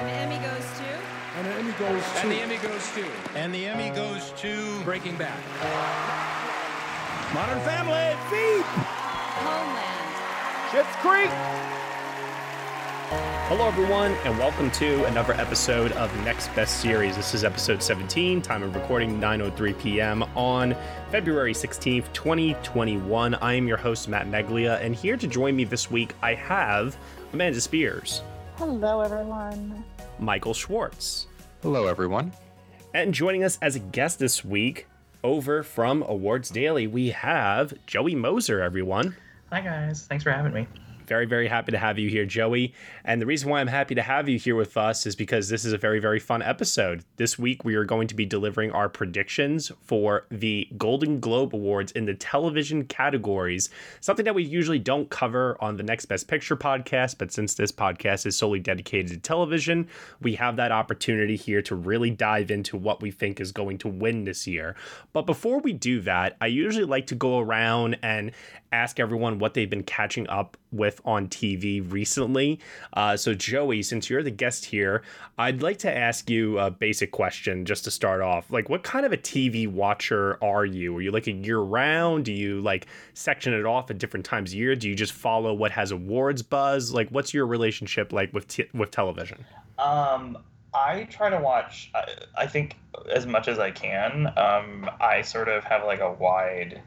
And the Emmy goes to. And the Emmy goes to. And the Emmy goes to. And the Emmy goes to. Breaking Bad. Modern Family. Veep. Homeland. Schitt's Creek. Hello, everyone, and welcome to another episode of Next Best Series. This is episode 17, time of recording 9.03 p.m. on February 16th, 2021. I am your host, Matt Neglia, and here to join me this week, I have Amanda Spears. Hello, everyone. Michael Schwartz. Hello, everyone. And joining us as a guest this week, over from Awards Daily, we have Joey Moser, everyone. Hi, guys. Thanks for having me. Very, very happy to have you here, Joey. And the reason why I'm happy to have you here with us is because this is a very, very fun episode. This week, we are going to be delivering our predictions for the Golden Globe Awards in the television categories, something that we usually don't cover on the Next Best Picture podcast. But since this podcast is solely dedicated to television, we have that opportunity here to really dive into what we think is going to win this year. But before we do that, I usually like to go around and ask everyone what they've been catching up with on TV recently. Uh, so, Joey, since you're the guest here, I'd like to ask you a basic question just to start off. Like, what kind of a TV watcher are you? Are you like a year round? Do you like section it off at different times a year? Do you just follow what has awards buzz? Like, what's your relationship like with t- with television? Um, I try to watch. I, I think as much as I can. Um, I sort of have like a wide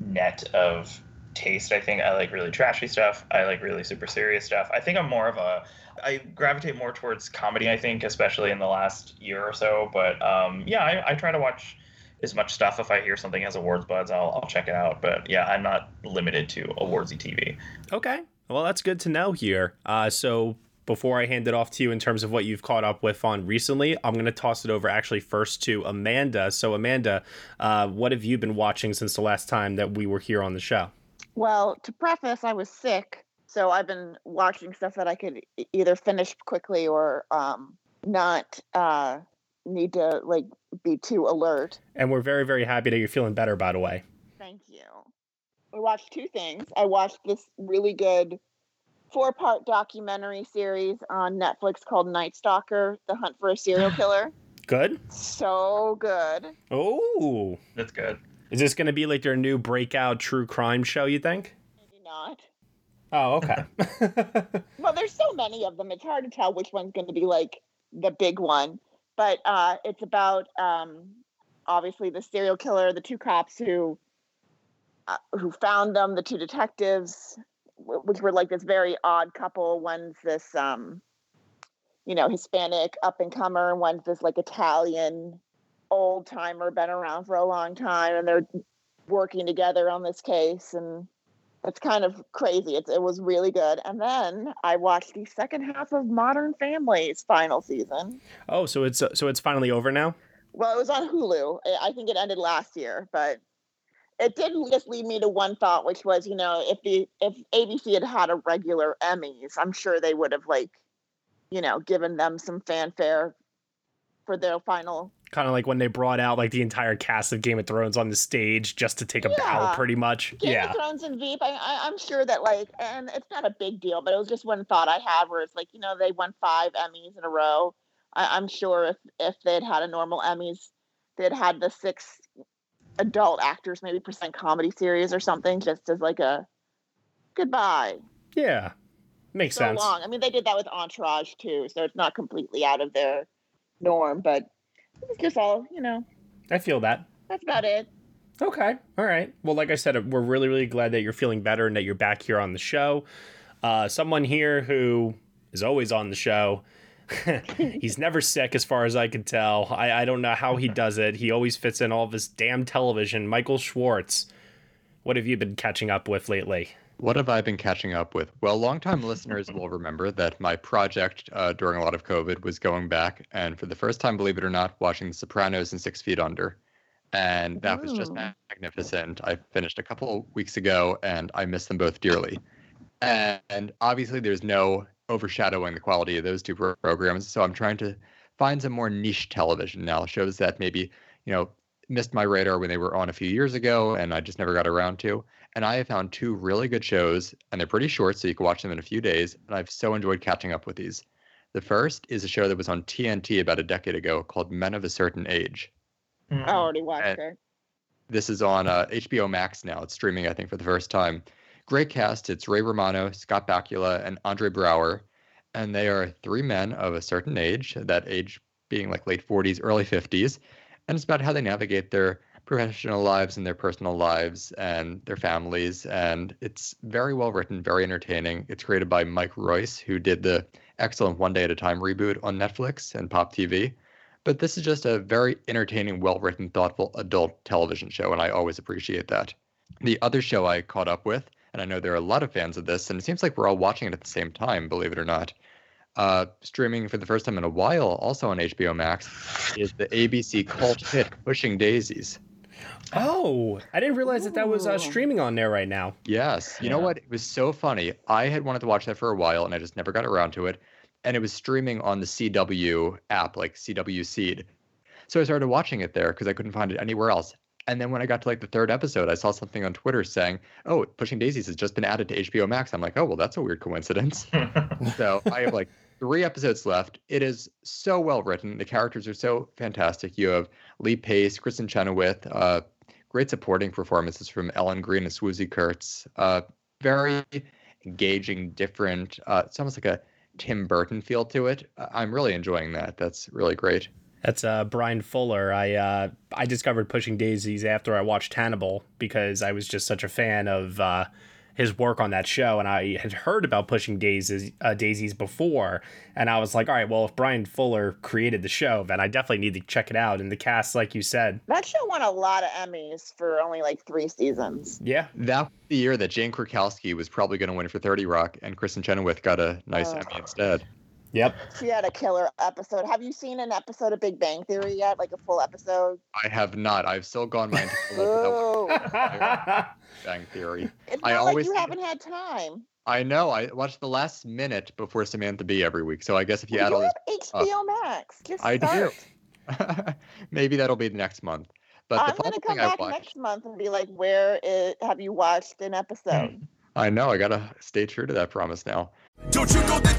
net of taste. I think I like really trashy stuff. I like really super serious stuff. I think I'm more of a I gravitate more towards comedy. I think, especially in the last year or so. But um, yeah, I, I try to watch as much stuff. If I hear something has awards buzz, I'll I'll check it out. But yeah, I'm not limited to awardsy TV. Okay, well that's good to know here. Uh, so before I hand it off to you in terms of what you've caught up with on recently, I'm going to toss it over actually first to Amanda. So, Amanda, uh, what have you been watching since the last time that we were here on the show? Well, to preface, I was sick, so I've been watching stuff that I could either finish quickly or um, not uh, need to like be too alert. And we're very, very happy that you're feeling better, by the way. Thank you. I watched two things. I watched this really good four part documentary series on Netflix called Night Stalker The Hunt for a Serial Killer. Good. So good. Oh, That's good. Is this going to be like their new breakout true crime show? You think? Maybe not. Oh, okay. Well, there's so many of them. It's hard to tell which one's going to be like the big one. But uh, it's about um, obviously the serial killer, the two cops who uh, who found them, the two detectives, which were like this very odd couple. One's this, um, you know, Hispanic up and comer, and one's this like Italian old timer, been around for a long time, and they're working together on this case and it's kind of crazy. It's, it was really good. And then I watched the second half of Modern Family's final season. oh, so it's so it's finally over now. Well, it was on Hulu. I- I think it ended last year, but it did just lead me to one thought, which was, you know, if the if ABC had had a regular Emmys, I'm sure they would have like, you know, given them some fanfare for their final. Kind of like when they brought out like the entire cast of Game of Thrones on the stage just to take a bow, pretty much. Game yeah. of Thrones and Veep. I, I, I'm sure that like, and it's not a big deal, but it was just one thought I had where it's like, you know, they won five Emmys in a row. I, I'm sure if if they'd had a normal Emmys, they'd had the six adult actors maybe present comedy series or something, just as like a goodbye. Yeah. Makes so sense. long. I mean, they did that with Entourage too, so it's not completely out of their norm, but it's just all you know. I feel that. That's about it. Okay. All right. Well, like I said, we're really, really glad that you're feeling better and that you're back here on the show. Uh, someone here who is always on the show. He's never sick, as far as I can tell. I, I don't know how he does it. He always fits in all of his damn television. Michael Schwartz, what have you been catching up with lately? What have I been catching up with? Well, longtime listeners will remember that my project uh, during a lot of COVID was going back and, for the first time, believe it or not, watching The Sopranos and Six Feet Under. And that was just magnificent. I finished a couple weeks ago and I miss them both dearly. And obviously, there's no overshadowing the quality of those two pro- programs. So I'm trying to find some more niche television now, shows that maybe, you know, missed my radar when they were on a few years ago and I just never got around to. And I have found two really good shows, and they're pretty short, so you can watch them in a few days. And I've so enjoyed catching up with these. The first is a show that was on TNT about a decade ago called Men of a Certain Age. Mm. I already watched And- it. This is on uh, HBO Max now. It's streaming, I think, for the first time. Great cast. It's Ray Romano, Scott Bakula, and Andre Braugher. And they are three men of a certain age, that age being like late 40s, early 50s. And it's about how they navigate their professional lives and their personal lives and their families. And it's very well written, very entertaining. It's created by Mike Royce, who did the excellent One Day at a Time reboot on Netflix and Pop TV. But this is just a very entertaining, well written, thoughtful adult television show, and I always appreciate that. The other show I caught up with, and I know there are a lot of fans of this, and it seems like we're all watching it at the same time, believe it or not. Uh, streaming for the first time in a while, also on HBO Max, is the ABC cult hit Pushing Daisies. Oh, I didn't realize that that was uh, streaming on there right now. Yes. You know what? It was so funny. I had wanted to watch that for a while and I just never got around to it. And it was streaming on the CW app, like CW Seed. So I started watching it there because I couldn't find it anywhere else. And then when I got to like the third episode, I saw something on Twitter saying, "Oh, Pushing Daisies has just been added to HBO Max." I'm like, "Oh, well, that's a weird coincidence." so I have like three episodes left. It is so well written. The characters are so fantastic. You have Lee Pace, Kristin Chenoweth, uh, great supporting performances from Ellen Greene and Swoosie Kurtz. Uh, very engaging, different. Uh, it's almost like a Tim Burton feel to it. I'm really enjoying that. That's really great. That's uh, Bryan Fuller. I uh, I discovered Pushing Daisies after I watched Hannibal because I was just such a fan of uh, his work on that show, and I had heard about Pushing Daisies uh, Daisies before, and I was like, all right, well, if Bryan Fuller created the show, then I definitely need to check it out. And the cast, like you said, That show won a lot of Emmys for only like three seasons. yeah, That the year that Jane Krakowski was probably going to win for 30 Rock, and Kristin Chenoweth got a nice Oh. Emmy instead. Yep. She had a killer episode. Have you seen an episode of Big Bang Theory yet? Like a full episode? I have not. I've still gone my entire life without Oh, Bang Theory. it's I not like always you haven't had time. I know. I watch the last minute before Samantha Bee every week. So I guess if you add you all have this, HBO Max. Just I do. maybe that'll be the next month. But I'm gonna come back watched, next month and be like, "Where is, have you watched an episode?" I know I gotta stay true to that promise now. Don't you know that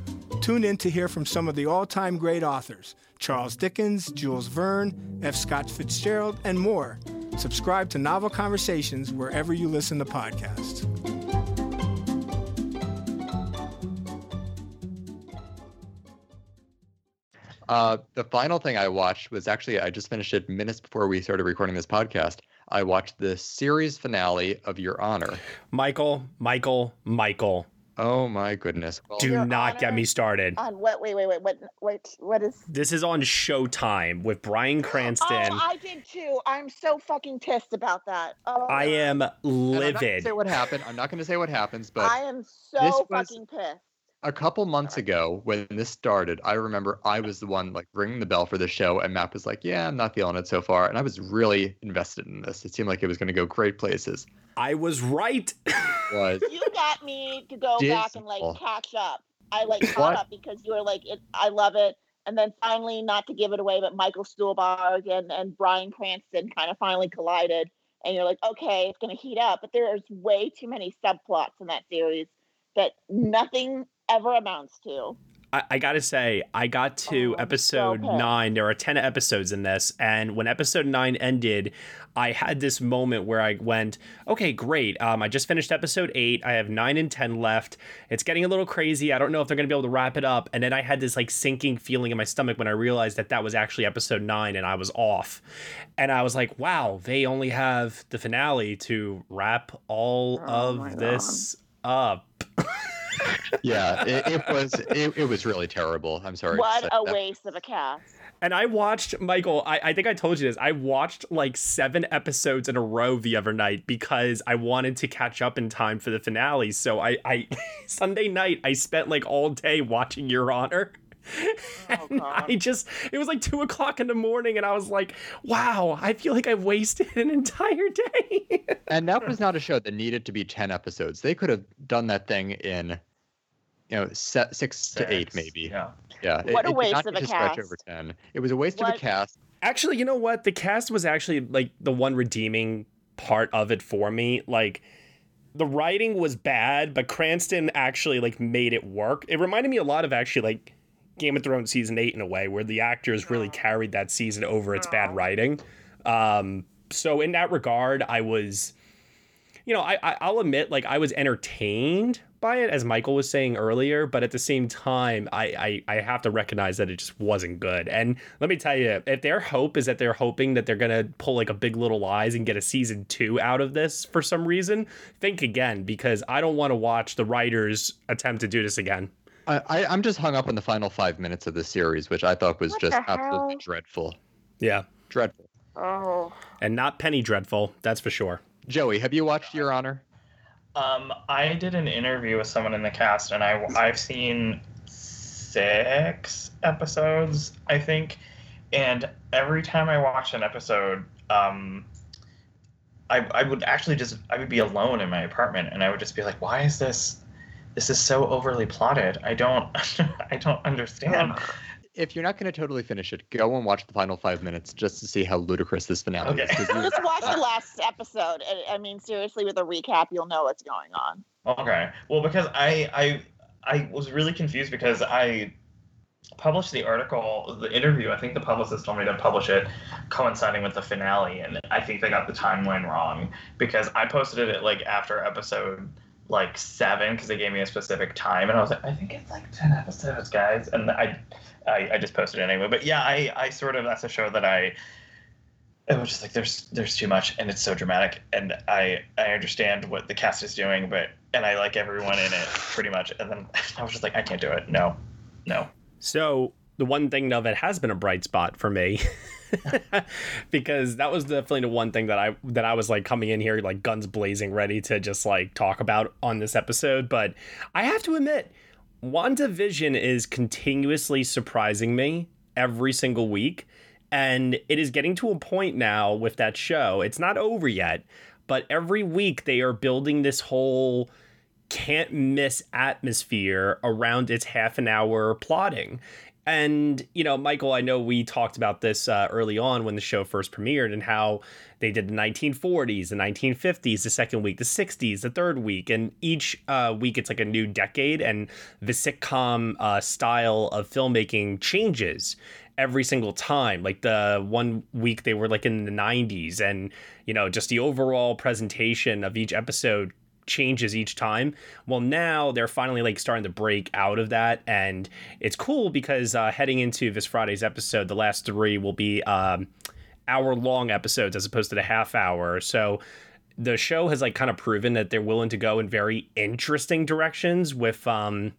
Tune in to hear from some of the all time great authors Charles Dickens, Jules Verne, F. Scott Fitzgerald, and more. Subscribe to Novel Conversations wherever you listen to podcasts. Uh, the final thing I watched was actually I just finished it minutes before we started recording this podcast. I watched the series finale of Your Honor. Michael, Michael, Michael. Oh my goodness! Well, Do not get me started. On what? Wait, wait, wait. What? What? What is? This is on Showtime with Bryan oh, Cranston. Oh, I did too. I'm so fucking pissed about that. Oh, I am and I'm not gonna livid. say what happened. I'm not going to say what happens, but I am this so was- fucking pissed. A couple months ago when this started, I remember I was the one like ringing the bell for the show, and Matt was like, "Yeah, I'm not feeling it so far," and I was really invested in this. It seemed like it was going to go great places. I was right. Was You got me to go back and like catch up. I like caught What? up because you were like, it, I love it. And then finally, not to give it away, but Michael Stuhlbarg and, and Bryan Cranston kind of finally collided. and you're like, okay, it's going to heat up. But there's way too many subplots in that series that nothing ever amounts to. I, I gotta say, I got to Oh, episode pissed. nine. There are 10 episodes in this. And when episode nine ended, I had this moment where I went, okay, great. Um, I just finished episode eight. I have nine and 10 left. It's getting a little crazy. I don't know if they're gonna be able to wrap it up. And then I had this like sinking feeling in my stomach when I realized that that was actually episode nine and I was off. And I was like, wow, they only have the finale to wrap all Oh of this up. Yeah, it, it was it, it was really terrible. I'm sorry. to what say a that. waste of a cast. And I watched Michael. I, I think I told you this. I watched like seven episodes in a row the other night because I wanted to catch up in time for the finale. So I, I Sunday night I spent like all day watching Your Honor. Oh, And God. I just it was like two o'clock in the morning, and I was like, "Wow, I feel like I wasted an entire day." And that was not a show that needed to be 10 episodes. They could have done that thing in, you know, se- six, to eight, maybe. Yeah. Yeah. What a did waste not of a to stretch cast. over 10. It was a waste of a cast. Actually, you know what? The cast was actually like the one redeeming part of it for me. Like the writing was bad, but Cranston actually like made it work. It reminded me a lot of actually like Game of Thrones season 8 in a way where the actors really carried that season over its bad writing. Um so in that regard, I was you know, I, I I'll admit like I was entertained by it as Michael was saying earlier, but at the same time, I, I I have to recognize that it just wasn't good. And let me tell you, if their hope is that they're hoping that they're gonna pull like a Big Little Lies and get a season two out of this for some reason, think again because I don't want to watch the writers attempt to do this again. I, I, I'm just hung up on the final five minutes of the series, which I thought was What just the absolutely hell? dreadful. Yeah, Dreadful. Oh, and not Penny Dreadful, that's for sure. Joey, have you watched Your Honor? Um, I did an interview with someone in the cast, and I I've seen six episodes, I think, and every time I watch an episode, um, I I would actually just I would be alone in my apartment, and I would just be like, why is this? This is so overly plotted. I don't I don't understand. If you're not going to totally finish it, go and watch the final five minutes just to see how ludicrous this finale Okay. is. 'cause you- just watch the last episode. I- I mean, seriously, with a recap, you'll know what's going on. Okay. Well, because I I I was really confused because I published the article, the interview. I think the publicist told me to publish it coinciding with the finale, and I think they got the timeline wrong because I posted it like after episode like seven because they gave me a specific time, and I was like, I think it's like ten episodes, guys, and I I, I just posted it anyway. But yeah, I I sort of that's a show that I it was just like there's there's too much and it's so dramatic and I I understand what the cast is doing but and I like everyone in it pretty much and then I was just like I can't do it no no So the one thing though that has been a bright spot for me, because that was definitely the one thing that I that I was like coming in here like guns blazing, ready to just like talk about on this episode. But I have to admit, WandaVision is continuously surprising me every single week. And it is getting to a point now with that show. It's not over yet, but every week they are building this whole can't miss atmosphere around its half an hour plotting. And, you know, Michael, I know we talked about this uh, early on when the show first premiered and how they did the 1940s, the 1950s, the second week, the 60s, the third week. And each uh, week it's like a new decade. And the sitcom uh, style of filmmaking changes every single time. Like the one week they were like in the 90s. And, you know, just the overall presentation of each episode changes each time. Well, now they're finally like starting to break out of that, and it's cool because uh, heading into this Friday's episode, the last three will be um, hour long episodes as opposed to the half hour. So the show has like kind of proven that they're willing to go in very interesting directions with um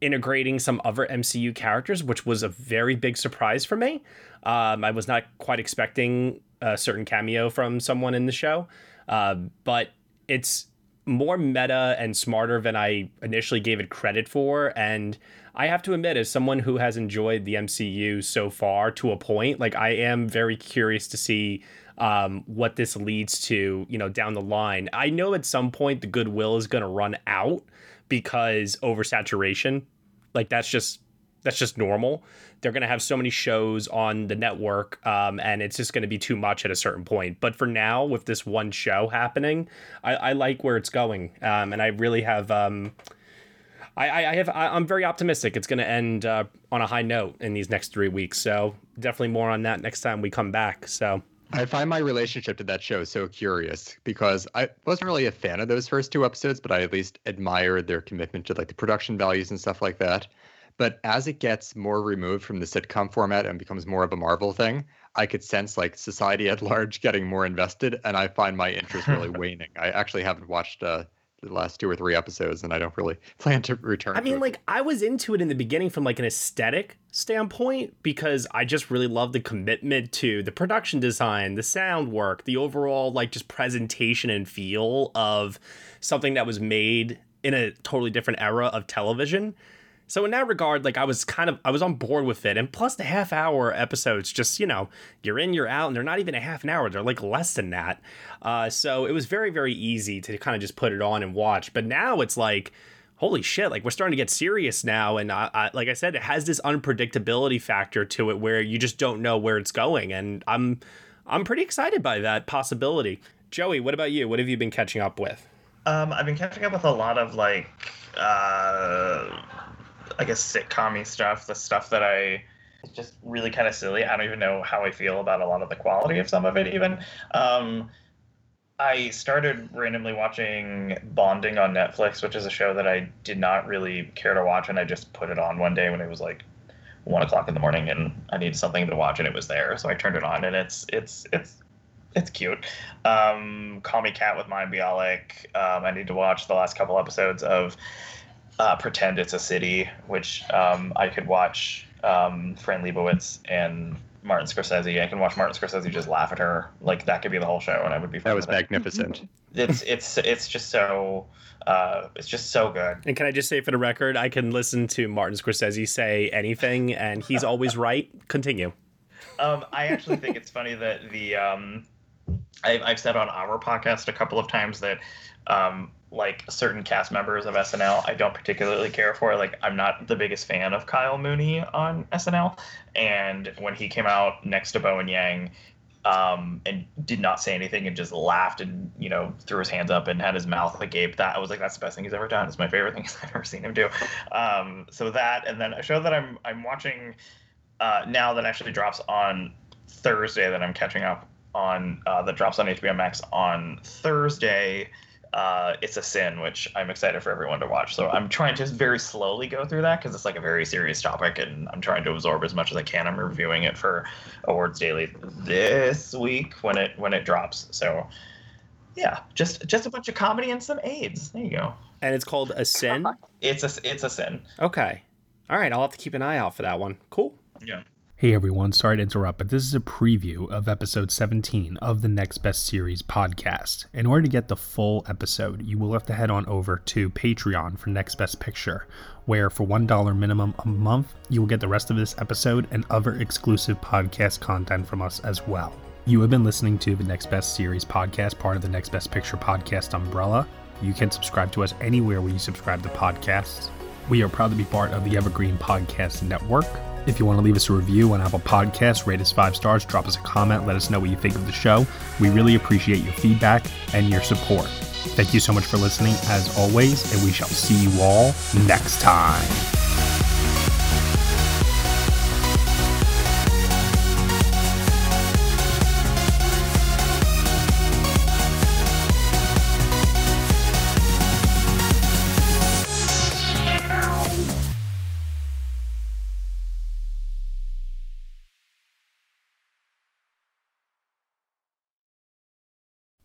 integrating some other MCU characters, which was a very big surprise for me. Um, I was not quite expecting a certain cameo from someone in the show, uh, but it's more meta and smarter than I initially gave it credit for. And I have to admit, as someone who has enjoyed the MCU so far to a point, like I am very curious to see um, what this leads to, you know, down the line. I know at some point the goodwill is going to run out because oversaturation. Like that's just that's just normal. They're going to have so many shows on the network, um, and it's just going to be too much at a certain point. But for now, with this one show happening, I, I like where it's going, um, and I really have. Um, I, I have. I, I'm very optimistic. It's going to end uh, on a high note in these next three weeks. So definitely more on that next time we come back. So I find my relationship to that show so curious because I wasn't really a fan of those first two episodes, but I at least admired their commitment to like the production values and stuff like that. But as it gets more removed from the sitcom format and becomes more of a Marvel thing, I could sense like society at large getting more invested, and I find my interest really waning. I actually haven't watched uh, the last two or three episodes, and I don't really plan to return. I to mean, it. like I was into it in the beginning from like an aesthetic standpoint because I just really love the commitment to the production design, the sound work, the overall like just presentation and feel of something that was made in a totally different era of television. So in that regard, like I was kind of I was on board with it, and plus the half hour episodes, just you know, you're in, you're out, and they're not even a half an hour; they're like less than that. Uh, so it was very, very easy to kind of just put it on and watch. But now it's like, holy shit! Like we're starting to get serious now, and I, I, like I said, it has this unpredictability factor to it where you just don't know where it's going, and I'm I'm pretty excited by that possibility. Joey, what about you? What have you been catching up with? Um, I've been catching up with a lot of like, uh, I guess sitcom stuff. The stuff that I it's just really kind of silly. I don't even know how I feel about a lot of the quality of some of it. Even um, I started randomly watching Bonding on Netflix, which is a show that I did not really care to watch, and I just put it on one day when it was like one o'clock in the morning, and I needed something to watch, and it was there, so I turned it on, and it's it's it's it's cute. Um, Call Me Cat with Mayim Bialik. Um, I need to watch the last couple episodes of uh, Pretend It's a City, which um, I could watch um, Fran Lebowitz and Martin Scorsese. I can watch Martin Scorsese just laugh at her. Like that could be the whole show, and I would be. that was magnificent. It's it's it's just so. Uh, it's just so good. And can I just say for the record, I can listen to Martin Scorsese say anything, and he's always right. Continue. Um, I actually think it's funny that the um, I, I've said on our podcast a couple of times that um, like certain cast members of SNL I don't particularly care for. Like I'm not the biggest fan of Kyle Mooney on SNL, and when he came out next to Bowen Yang. Um, and did not say anything and just laughed and you know threw his hands up and had his mouth agape. That I was like, that's the best thing he's ever done. It's my favorite thing I've ever seen him do. Um, so that and then a show that I'm I'm watching uh, now that actually drops on Thursday that I'm catching up on uh, that drops on HBO Max on Thursday. Uh, it's a sin, which I'm excited for everyone to watch. So I'm trying to very slowly go through that because it's like a very serious topic, and I'm trying to absorb as much as I can. I'm reviewing it for Awards Daily this week when it when it drops. So yeah, just just a bunch of comedy and some AIDS. There you go. And it's called a sin. It's a it's a sin. Okay. All right. I'll have to keep an eye out for that one. Cool. Yeah. Hey everyone, sorry to interrupt, but this is a preview of episode 17 of the Next Best Series podcast. In order to get the full episode, you will have to head on over to Patreon for Next Best Picture, where for $1 minimum a month, you will get the rest of this episode and other exclusive podcast content from us as well. You have been listening to the Next Best Series podcast, part of the Next Best Picture podcast umbrella. You can subscribe to us anywhere where you subscribe to podcasts. We are proud to be part of the Evergreen Podcast Network. If you want to leave us a review on Apple Podcasts, rate us five stars, drop us a comment, let us know what you think of the show. We really appreciate your feedback and your support. Thank you so much for listening, as always, and we shall see you all next time.